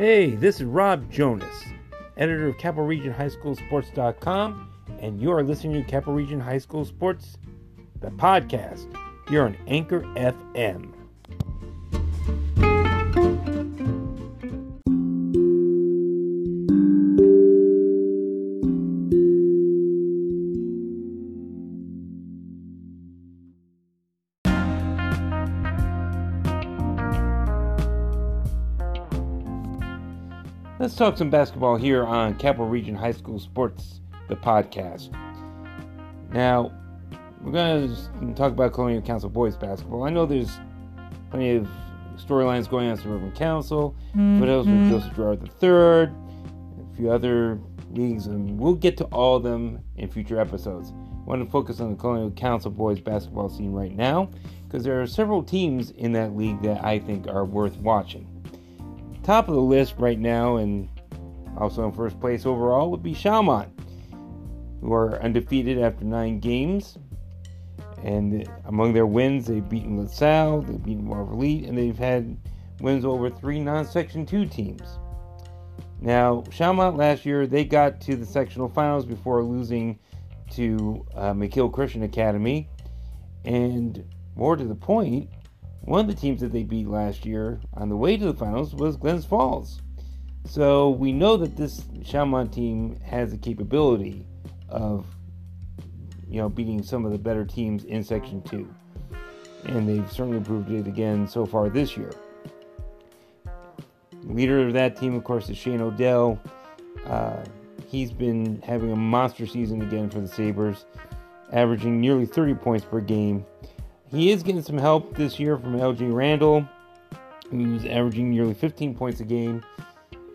Hey, this is Rob Jonas, editor of Capital Region High School Sports.com, and you are listening to Capital Region High School Sports, the podcast, here on Anchor FM. Let's talk some basketball here on Capital Region High School Sports, the podcast. Now, we're going to talk about Colonial Council boys basketball. I know there's plenty of storylines going on at Suburban Council, but also with mm-hmm. Joseph Gerard III, a few other leagues, and we'll get to all of them in future episodes. I want to focus on the Colonial Council boys basketball scene right now because there are several teams in that league that I think are worth watching. Top of the list right now, and also in first place overall, would be Schalmont, who are undefeated after nine games. And among their wins, they've beaten LaSalle, they've beaten Marvelite, and they've had wins over three non Section 2 teams. Now, Schalmont last year, they got to the sectional finals before losing to uh, Mekeel Christian Academy. And more to the point, one of the teams that they beat last year on the way to the finals was Glens Falls. So we know that this Schalmont team has the capability of, you know, beating some of the better teams in Section 2. And they've certainly proved it again so far this year. Leader of that team, of course, is Shane Odell. Uh, he's been having a monster season again for the Sabres, averaging nearly 30 points per game he is getting some help this year from LJ Randall, who's averaging nearly 15 points a game.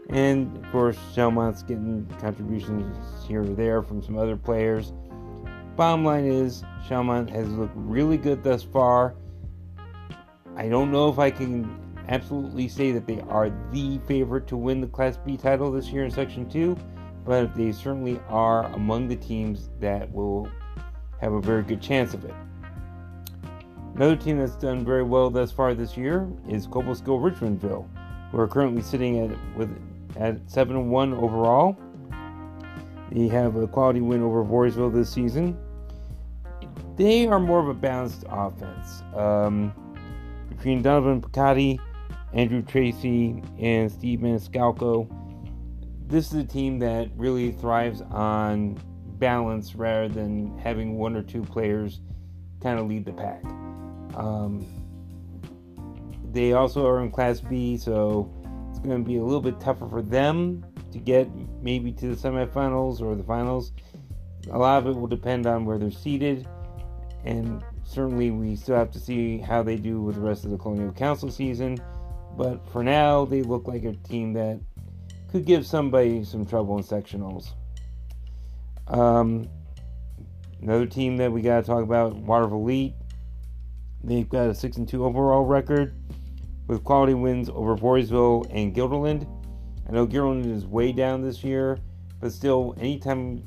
And of course, Schalmont's getting contributions here or there from some other players. Bottom line is, Schalmont has looked really good thus far. I don't know if I can absolutely say that they are the favorite to win the Class B title this year in Section 2, but they certainly are among the teams that will have a very good chance of it. Another team that's done very well thus far this year is Cobleskill Richmondville, who are currently sitting at with at seven one overall. They have a quality win over Voorheesville this season. They are more of a balanced offense. Um, between Donovan Picotti, Andrew Tracy, and Steve Maniscalco, this is a team that really thrives on balance rather than having one or two players kind of lead the pack. Um, they also are in Class B, so it's going to be a little bit tougher for them to get maybe to the semifinals or the finals. A lot of it will depend on where they're seated, and certainly we still have to see how they do with the rest of the Colonial Council season. But for now, they look like a team that could give somebody some trouble in sectionals. Um, another team that we got to talk about, Watervliet. They've got a 6 and 2 overall record with quality wins over Voorheesville and Guilderland. I know Guilderland is way down this year, but still, anytime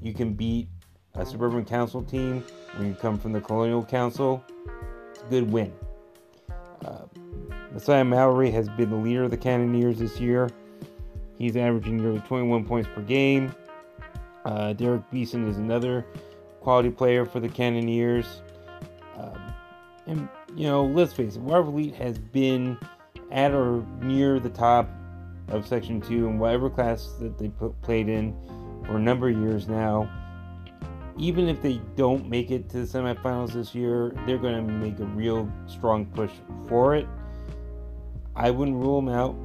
you can beat a suburban council team when you come from the colonial council, it's a good win. Uh, Messiah Mallory has been the leader of the Cannoneers this year. He's averaging nearly 21 points per game. Uh, Derek Beeson is another quality player for the Cannoneers. Um, and, you know, let's face it, Watervliet has been at or near the top of Section 2 in whatever class that they put, played in for a number of years now. Even if they don't make it to the semifinals this year, they're going to make a real strong push for it. I wouldn't rule them out.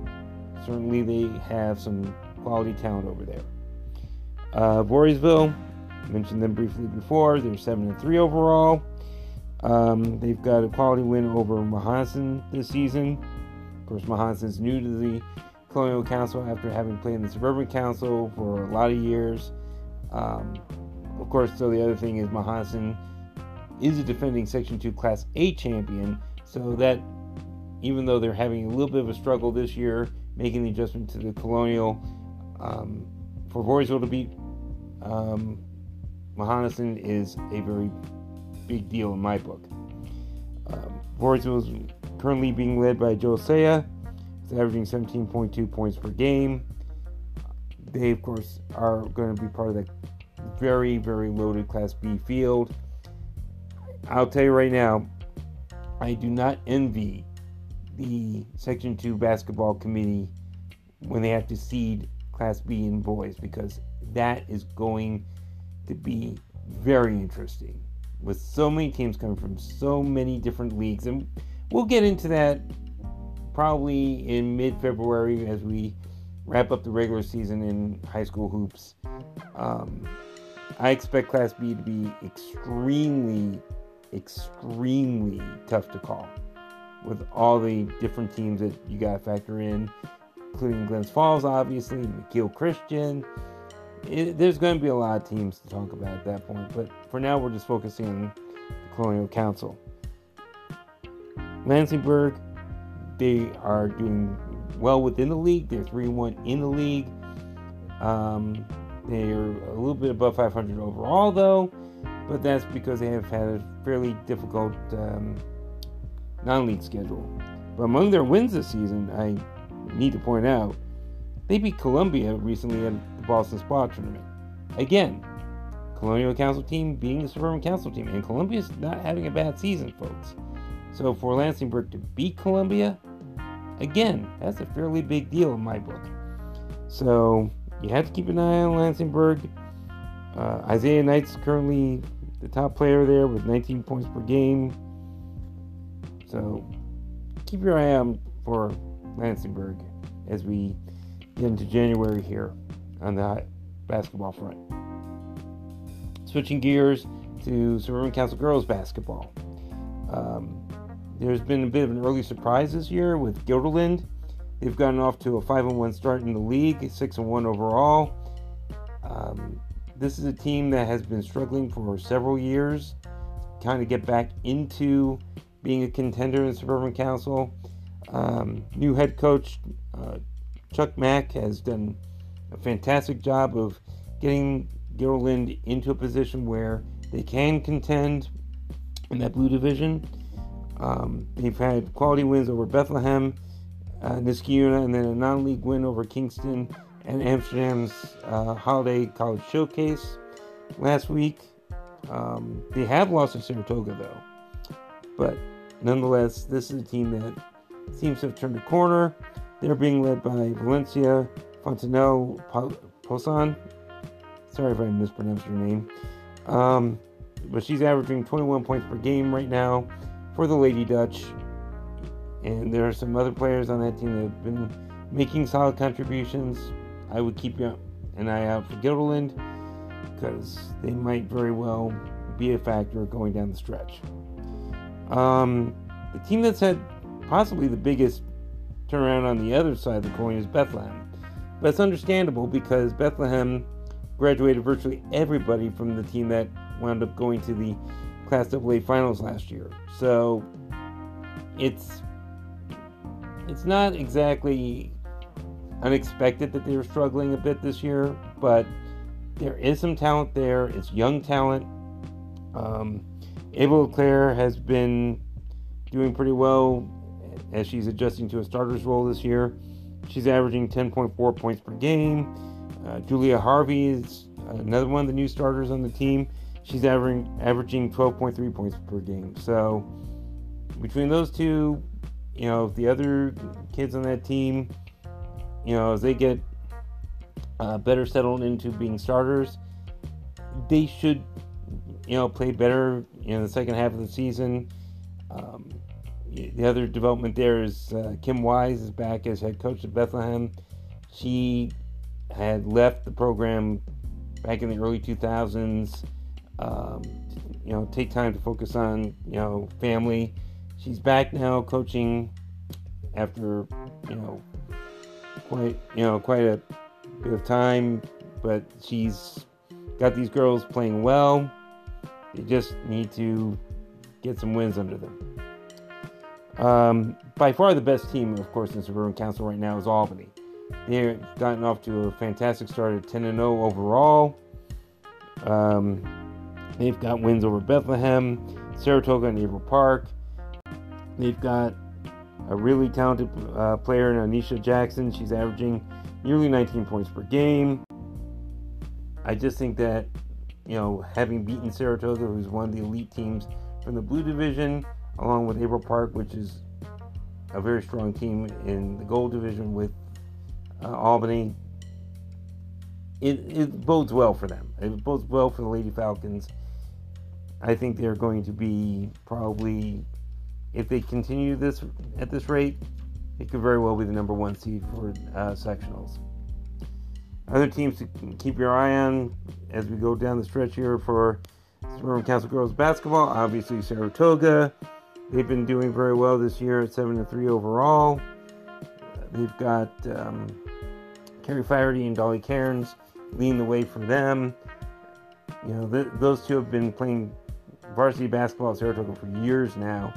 Certainly, they have some quality talent over there. Uh, Voorheesville, mentioned them briefly before. They're seven and three overall. Um, they've got a quality win over Mohonasen this season. Of course, Mohonasen's new to the Colonial Council after having played in the Suburban Council for a lot of years. Um, of course, so the other thing is Mohonasen is a defending Section 2 Class A champion, so that even though they're having a little bit of a struggle this year, making the adjustment to the Colonial, um, for Voorheesville to beat um, is a very big deal in my book. Um, is currently being led by Josiah, It's averaging 17.2 points per game. They, of course, are going to be part of the very, very loaded Class B field. I'll tell you right now, I do not envy the Section 2 basketball committee when they have to seed Class B in boys because that is going to be very interesting with so many teams coming from so many different leagues. And we'll get into that probably in mid February as we wrap up the regular season in high school hoops. Um, I expect Class B to be extremely, extremely tough to call with all the different teams that you got to factor in, including Glens Falls, obviously, Mekeel Christian. It, there's going to be a lot of teams to talk about at that point, but for now, we're just focusing on the Colonial Council. Lansingburgh, they are doing well within the league. They're 3 1 in the league. Um, they're a little bit above 500 overall, though, but that's because they have had a fairly difficult um, non league schedule. But among their wins this season, I need to point out, they beat Columbia recently at Ballston Spa tournament. Again, Colonial Council team being the Suburban Council team, and Columbia's not having a bad season, folks. So for Lansingburgh to beat Columbia, again, that's a fairly big deal in my book. So you have to keep an eye on Lansingburgh. Uh, Isaiah Knight's currently the top player there with 19 points per game. So keep your eye out for Lansingburgh as we get into January here on the basketball front. Switching gears to Suburban Council girls basketball. Um, there's been a bit of an early surprise this year with Guilderland. They've gotten off to a 5 1 start in the league, 6 1 overall. Um, this is a team that has been struggling for several years, kind of get back into being a contender in Suburban Council. Um, new head coach uh, Chuck Mack has done a fantastic job of getting Guilderland into a position where they can contend in that blue division. Um, they've had quality wins over Bethlehem, uh, Niskayuna, and then a non-league win over Kingston and Amsterdam's uh, Holiday College Showcase last week. Um, they have lost to Saratoga though, but nonetheless, this is a team that seems to have turned a corner. They're being led by Valencia Fontenelle Posan. Sorry if I mispronounced your name. Um, but she's averaging 21 points per game right now for the Lady Dutch. And there are some other players on that team that have been making solid contributions. I would keep an eye out for Guilderland because they might very well be a factor going down the stretch. Um, the team that's had possibly the biggest turnaround on the other side of the coin is Bethlehem. But it's understandable because Bethlehem graduated virtually everybody from the team that wound up going to the Class AA finals last year. So it's it's not exactly unexpected that they were struggling a bit this year, but there is some talent there. It's young talent. Um, Abel Claire has been doing pretty well as she's adjusting to a starter's role this year. She's averaging 10.4 points per game. Uh, Julia Harvey is another one of the new starters on the team she's averaging averaging 12.3 points per game. So between those two, you know, the other kids on that team, you know, as they get uh, better settled into being starters, they should, you know, play better in the second half of the season. Um, the other development there is uh, Kim Wise is back as head coach at Bethlehem. She had left the program back in the early 2000s um, you know, take time to focus on, you know, family. She's back now coaching after, you know, quite, you know, quite a bit of time, but she's got these girls playing well. They just need to get some wins under them. Um, by far the best team, of course, in Suburban Council right now is Albany. They've gotten off to a fantastic start at 10 0 overall. Um, They've got wins over Bethlehem, Saratoga, and Averill Park. They've got a really talented uh, player in Anisha Jackson. She's averaging nearly 19 points per game. I just think that, you know, having beaten Saratoga, who's one of the elite teams from the Blue Division, along with Averill Park, which is a very strong team in the Gold Division with uh, Albany, it, it bodes well for them. It bodes well for the Lady Falcons. I think they're going to be probably if they continue this at this rate, it could very well be the number one seed for uh, sectionals. Other teams to keep your eye on as we go down the stretch here for Suburban Council girls basketball. Obviously, Saratoga. They've been doing very well this year at seven to three overall. They've got um, Carrie Flaherty and Dolly Cairns leading the way for them. You know, th- those two have been playing varsity basketball at Saratoga for years now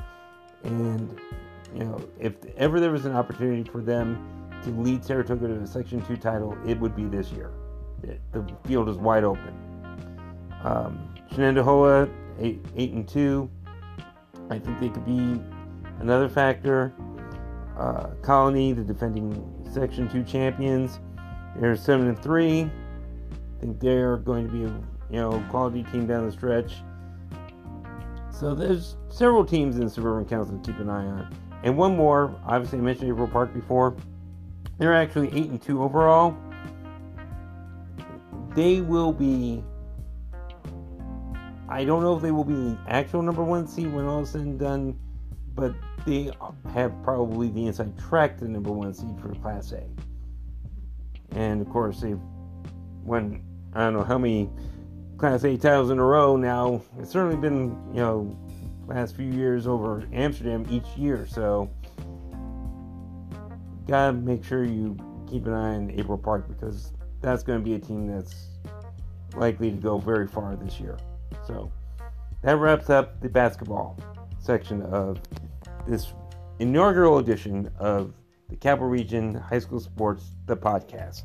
and, you know, if ever there was an opportunity for them to lead Saratoga to a Section 2 title, it would be this year. It, the field is wide open. Um, Shenendehowa, 8, 8 and 2. I think they could be another factor. Uh, Colonie, the defending Section 2 champions, they're 7 and 3. I think they're going to be a you know quality team down the stretch. So there's several teams in Suburban Council to keep an eye on. And one more, obviously I mentioned Averill Park before. They're actually 8 and 2 overall. They will be I don't know if they will be the actual number one seed when all is said and done, but they have probably the inside track to the number one seed for Class A. And of course, they've won I don't know how many Class A titles in a row now. It's certainly been, you know, last few years over Amsterdam each year. So, gotta make sure you keep an eye on Averill Park because that's going to be a team that's likely to go very far this year. So, that wraps up the basketball section of this inaugural edition of the Capital Region High School Sports, the podcast.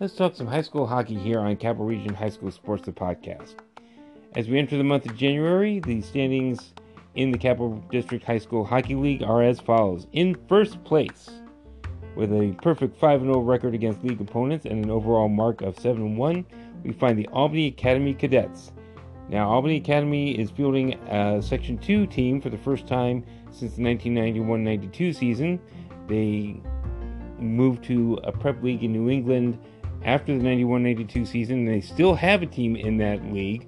Let's talk some high school hockey here on Capital Region High School Sports, the podcast. As we enter the month of January, the standings in the Capital District High School Hockey League are as follows. In first place, with a perfect 5 0 record against league opponents and an overall mark of 7 1, we find the Albany Academy Cadets. Now, Albany Academy is fielding a Section 2 team for the first time since the 1991 92 season. They moved to a prep league in New England after the 91 92 season. And they still have a team in that league,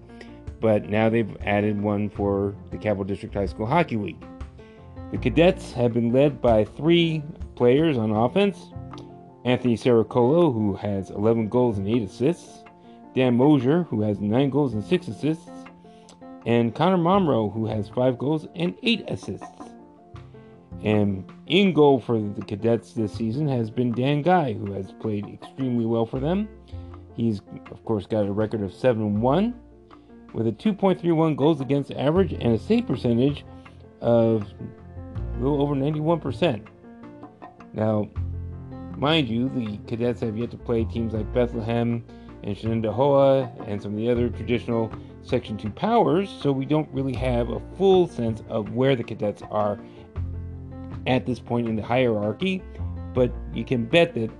but now they've added one for the Capital District High School Hockey League. The Cadets have been led by three players on offense Anthony Saracolo, who has 11 goals and 8 assists, Dan Mosier, who has 9 goals and 6 assists, and Connor Momro, who has 5 goals and 8 assists. And in goal for the cadets this season has been Dan Guy, who has played extremely well for them. He's, of course, got a record of 7 1 with a 2.31 goals against average and a save percentage of a little over 91%. Now, mind you, the cadets have yet to play teams like Bethlehem and Shenendehowa and some of the other traditional Section 2 powers, so we don't really have a full sense of where the cadets are at this point in the hierarchy, but you can bet that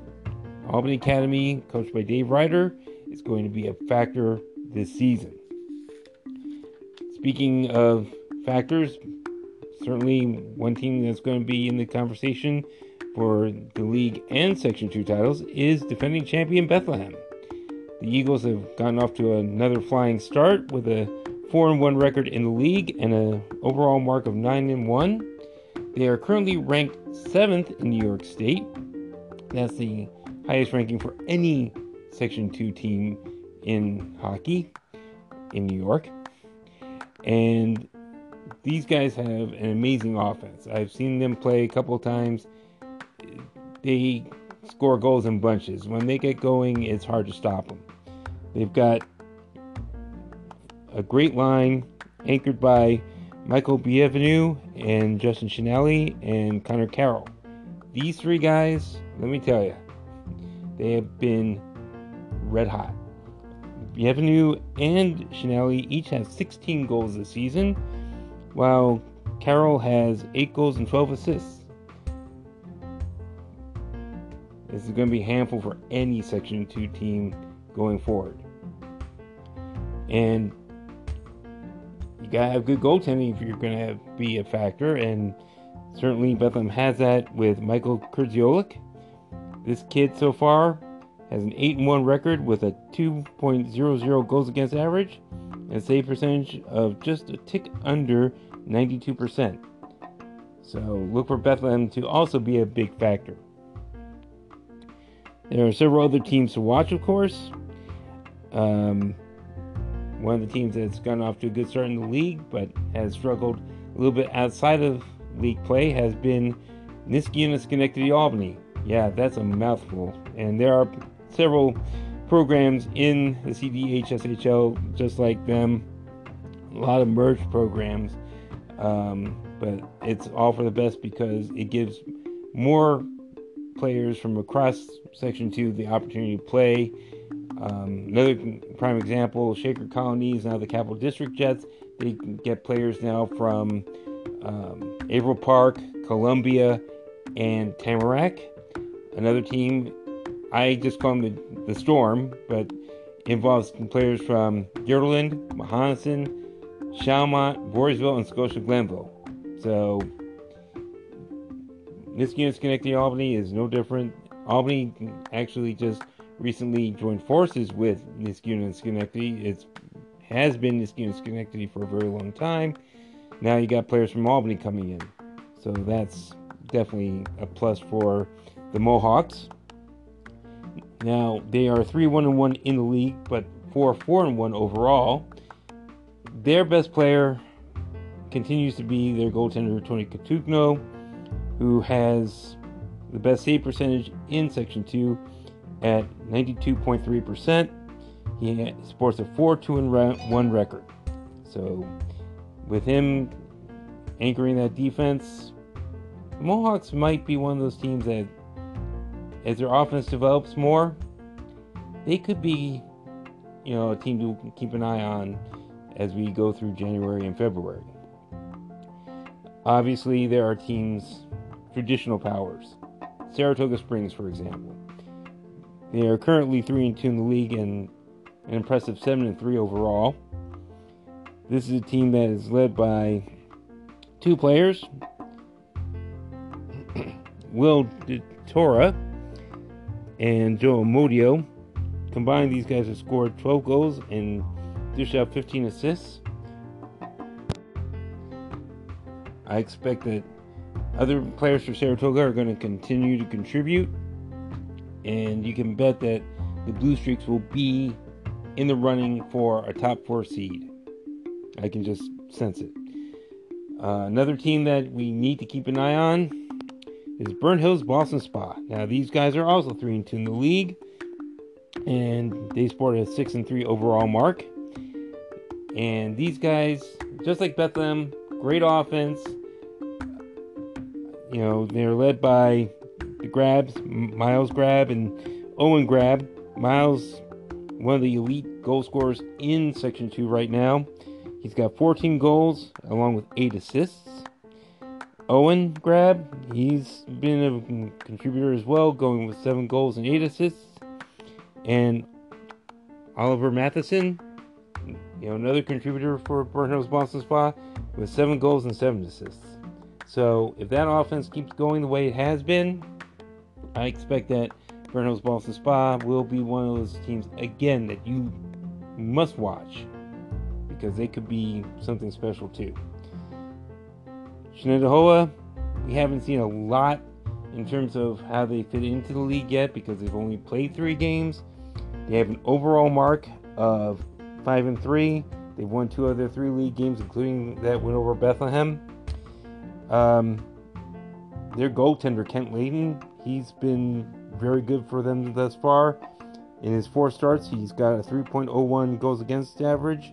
Albany Academy, coached by Dave Ryder, is going to be a factor this season. Speaking of factors, certainly one team that's going to be in the conversation for the league and Section 2 titles is defending champion Bethlehem. The Eagles have gotten off to another flying start with a 4 1 record in the league and an overall mark of 9 1. They are currently ranked seventh in New York State. That's the highest ranking for any Section 2 team in hockey in New York. And these guys have an amazing offense. I've seen them play a couple times. They score goals in bunches. When they get going, it's hard to stop them. They've got a great line anchored by Michael Bienvenu and Justin Shinelli and Connor Carroll. These three guys, let me tell you, they have been red hot. Bienvenu and Shinelli each have 16 goals this season, while Carroll has 8 goals and 12 assists. This is going to be handful for any Section 2 team going forward. And you got to have good goaltending if you're going to have, be a factor, and certainly Bethlehem has that with Michael Kurziolik. This kid so far has an 8 1 record with a 2.00 goals against average and save percentage of just a tick under 92%. So look for Bethlehem to also be a big factor. There are several other teams to watch, of course. Um, one of the teams that's gone off to a good start in the league but has struggled a little bit outside of league play has been Niskayuna Schenectady Albany. Yeah, that's a mouthful. And there are several programs in the CDHSHL just like them. A lot of merged programs. Um, but it's all for the best because it gives more players from across Section 2 the opportunity to play. Um, another prime example Shaker Colonies, now the Capital District Jets. They get players now from um, Averill Park, Columbia, and Tamarack. Another team, I just call them the, the Storm, but involves players from Guilderland, Mohonasen, Schalmont, Voorheesville, and Scotia Glenville. So, this Niskayuna Schenectady Albany is no different. Albany actually just recently joined forces with Niskayuna and Schenectady. It has been Niskayuna Schenectady for a very long time. Now you got players from Albany coming in. So that's definitely a plus for the Mohawks. Now they are 3 1 1 in the league, but 4 4 and 1 overall. Their best player continues to be their goaltender, Tony Katugno, who has the best save percentage in Section 2 at 92.3%. He sports a 4 2 1 record. So, with him anchoring that defense, the Mohawks might be one of those teams that, as their offense develops more, they could be, you know, a team to keep an eye on as we go through January and February. Obviously, there are teams, traditional powers. Saratoga Springs, for example. They are currently 3 and 2 in the league and an impressive 7 and 3 overall. This is a team that is led by two players Will DeTora and Joe Modio. Combined, these guys have scored 12 goals and dished out 15 assists. I expect that other players for Saratoga are going to continue to contribute, and you can bet that the Blue Streaks will be in the running for a top four seed. I can just sense it. Uh, another team that we need to keep an eye on is Burnt Hills Ballston Spa. Now these guys are also three and two in the league, and they sport a six and three overall mark. And these guys, just like Bethlehem, great offense. You know, they're led by the Grabs, Miles Grab and Owen Grab. Miles, one of the elite goal scorers in Section 2 right now. He's got 14 goals along with 8 assists. Owen Grab, he's been a contributor as well, going with 7 goals and 8 assists. And Oliver Matheson, you know, another contributor for Burnham's Ballston Spa with seven goals and seven assists. So if that offense keeps going the way it has been, I expect that Burnham's Ballston Spa will be one of those teams again that you must watch because they could be something special too. Shenendehowa, we haven't seen a lot in terms of how they fit into the league yet because they've only played three games. They have an overall mark of five and three. They've won two of their three league games, including that win over Bethlehem. Um, their goaltender Kent Layton, he's been very good for them thus far. In his four starts, he's got a 3.01 goals against average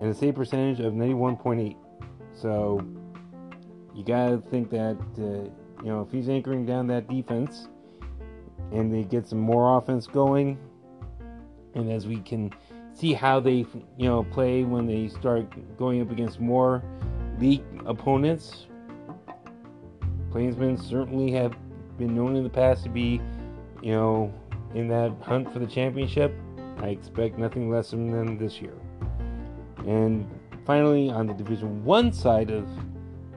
and a save percentage of 91.8. So you got to think that, uh, you know, if he's anchoring down that defense and they get some more offense going, and as we can see how they, you know, play when they start going up against more league opponents, Plainsmen certainly have been known in the past to be, you know, in that hunt for the championship. I expect nothing less from them this year. And finally, on the Division One side of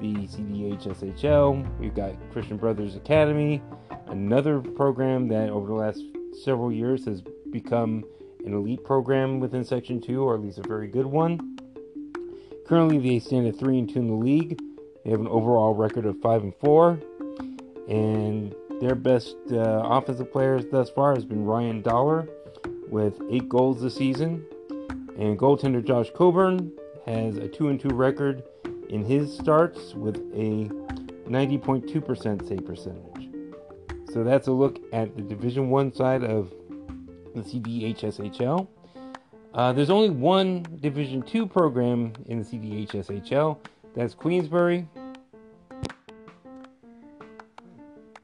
the CDHSHL, we've got Christian Brothers Academy, another program that over the last several years has become an elite program within Section 2, or at least a very good one. Currently, they stand at 3 and 2 in the league. They have an overall record of 5 and 4. And their best uh, offensive players thus far has been Ryan Dollar with 8 goals this season. And goaltender Josh Coburn has a 2 and 2 record in his starts with a 90.2% save percentage. So that's a look at the Division 1 side of the CDHSHL. Uh, there's only one Division Two program in the CDHSHL. That's Queensbury.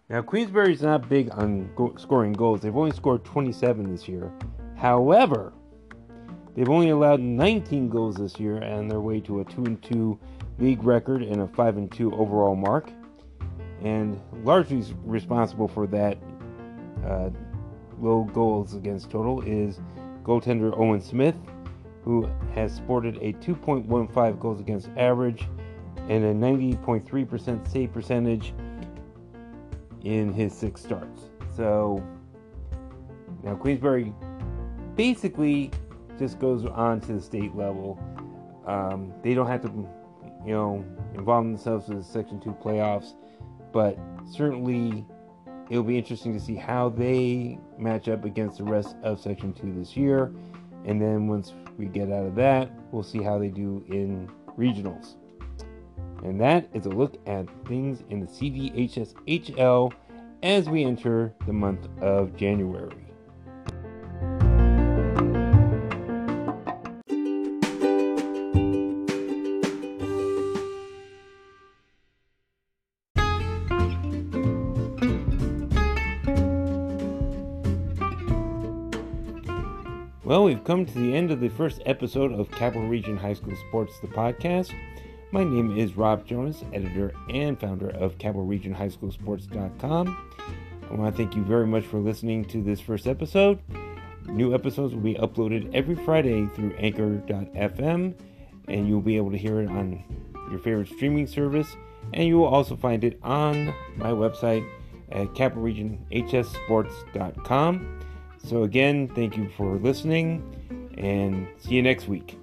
Now, Queensbury is not big on go- scoring goals. They've only scored 27 this year. However, they've only allowed 19 goals this year and they're way to a 2 and 2 league record and a 5 and 2 overall mark. And largely responsible for that uh, low goals against total is goaltender Owen Smith, who has sported a 2.15 goals against average and a 90.3% save percentage in his six starts. So now Queensbury basically just goes on to the state level. Um, they don't have to, you know, involving themselves with the Section 2 playoffs, but certainly it'll be interesting to see how they match up against the rest of Section 2 this year. And then once we get out of that, we'll see how they do in regionals. And that is a look at things in the CDHSHL as we enter the month of January. Well, we've come to the end of the first episode of Capital Region High School Sports, the podcast. My name is Rob Jonas, editor and founder of CapitalRegionHighSchoolSports.com. I want to thank you very much for listening to this first episode. New episodes will be uploaded every Friday through Anchor.fm, and you'll be able to hear it on your favorite streaming service. And you will also find it on my website at CapitalRegionHSSports.com. So, again, thank you for listening and see you next week.